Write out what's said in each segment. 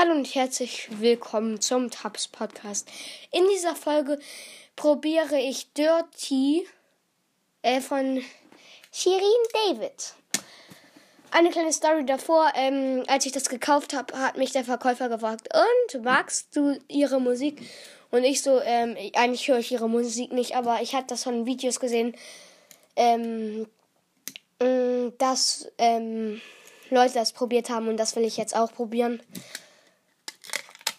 Hallo und herzlich willkommen zum Tabs Podcast. In dieser Folge probiere ich Dirty äh, von Shirin David. Eine kleine Story davor, ähm, als ich das gekauft habe, hat mich der Verkäufer gefragt, und magst du ihre Musik? Und ich so, ähm, eigentlich höre ich ihre Musik nicht, aber ich hatte das von Videos gesehen, ähm, mm, dass ähm, Leute das probiert haben und das will ich jetzt auch probieren.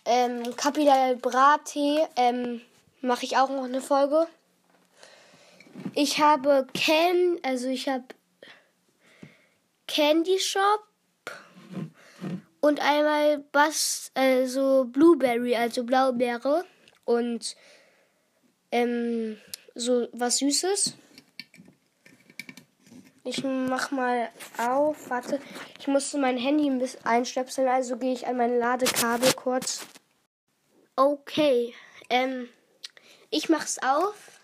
Ähm, Capital Bra-Tee ähm, mache ich auch noch eine Folge. Ich habe Ken, also ich habe Candy Shop und einmal Bass, also Blueberry, also Blaubeere und ähm, so was Süßes. Ich mach mal auf. Warte, ich musste mein Handy ein bisschen einstöpseln, also gehe ich an mein Ladekabel kurz. Okay, ähm, ich mach's auf.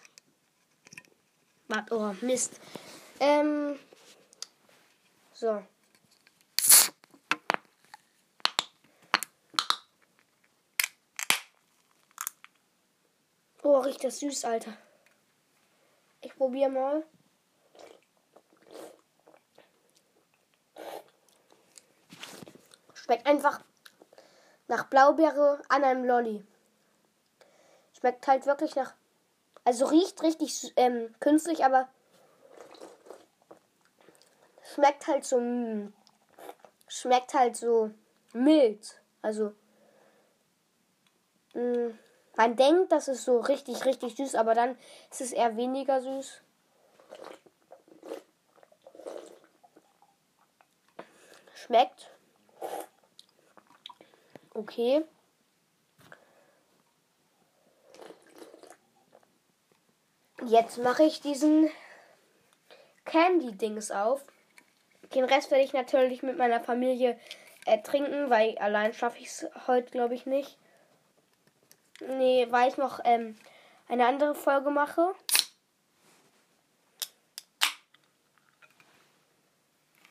Warte, oh, Mist. Ähm, so. Oh, riecht das süß, Alter. Ich probiere mal. Schmeckt einfach nach Blaubeere an einem Lolli. Schmeckt halt wirklich nach. Also riecht richtig ähm, künstlich, aber schmeckt halt so. Schmeckt halt so mild. Also. Mh, man denkt, das ist so richtig, richtig süß, aber dann ist es eher weniger süß. Schmeckt Okay. Jetzt mache ich diesen Candy-Dings auf. Den Rest werde ich natürlich mit meiner Familie äh, weil allein schaffe ich es heute, glaube ich, nicht. Nee, weil ich noch ähm, eine andere Folge mache.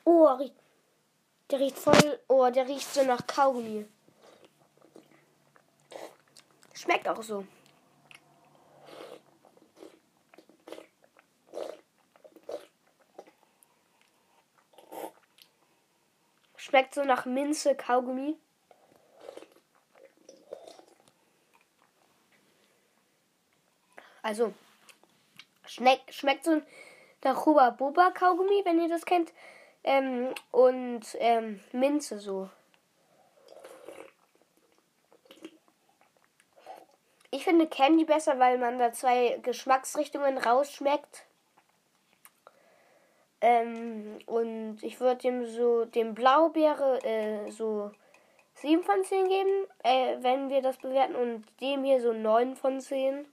Oh, der riecht voll. Oh, der riecht so nach Kaugummi. Schmeckt auch so. Schmeckt so nach Minze, Kaugummi. Also, schmeckt, schmeckt so nach Huba Boba Kaugummi, wenn ihr das kennt. Ähm, und ähm, Minze so. Ich finde Candy besser, weil man da zwei Geschmacksrichtungen rausschmeckt. Ähm, und ich würde dem so dem Blaubeere äh, so 7 von 10 geben, äh, wenn wir das bewerten. Und dem hier so 9 von 10.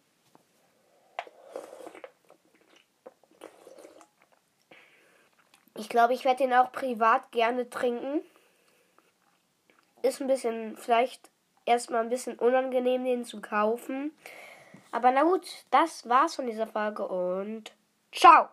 Ich glaube, ich werde den auch privat gerne trinken. Ist ein bisschen vielleicht erstmal ein bisschen unangenehm, den zu kaufen. Aber na gut, das war's von dieser Folge und ciao!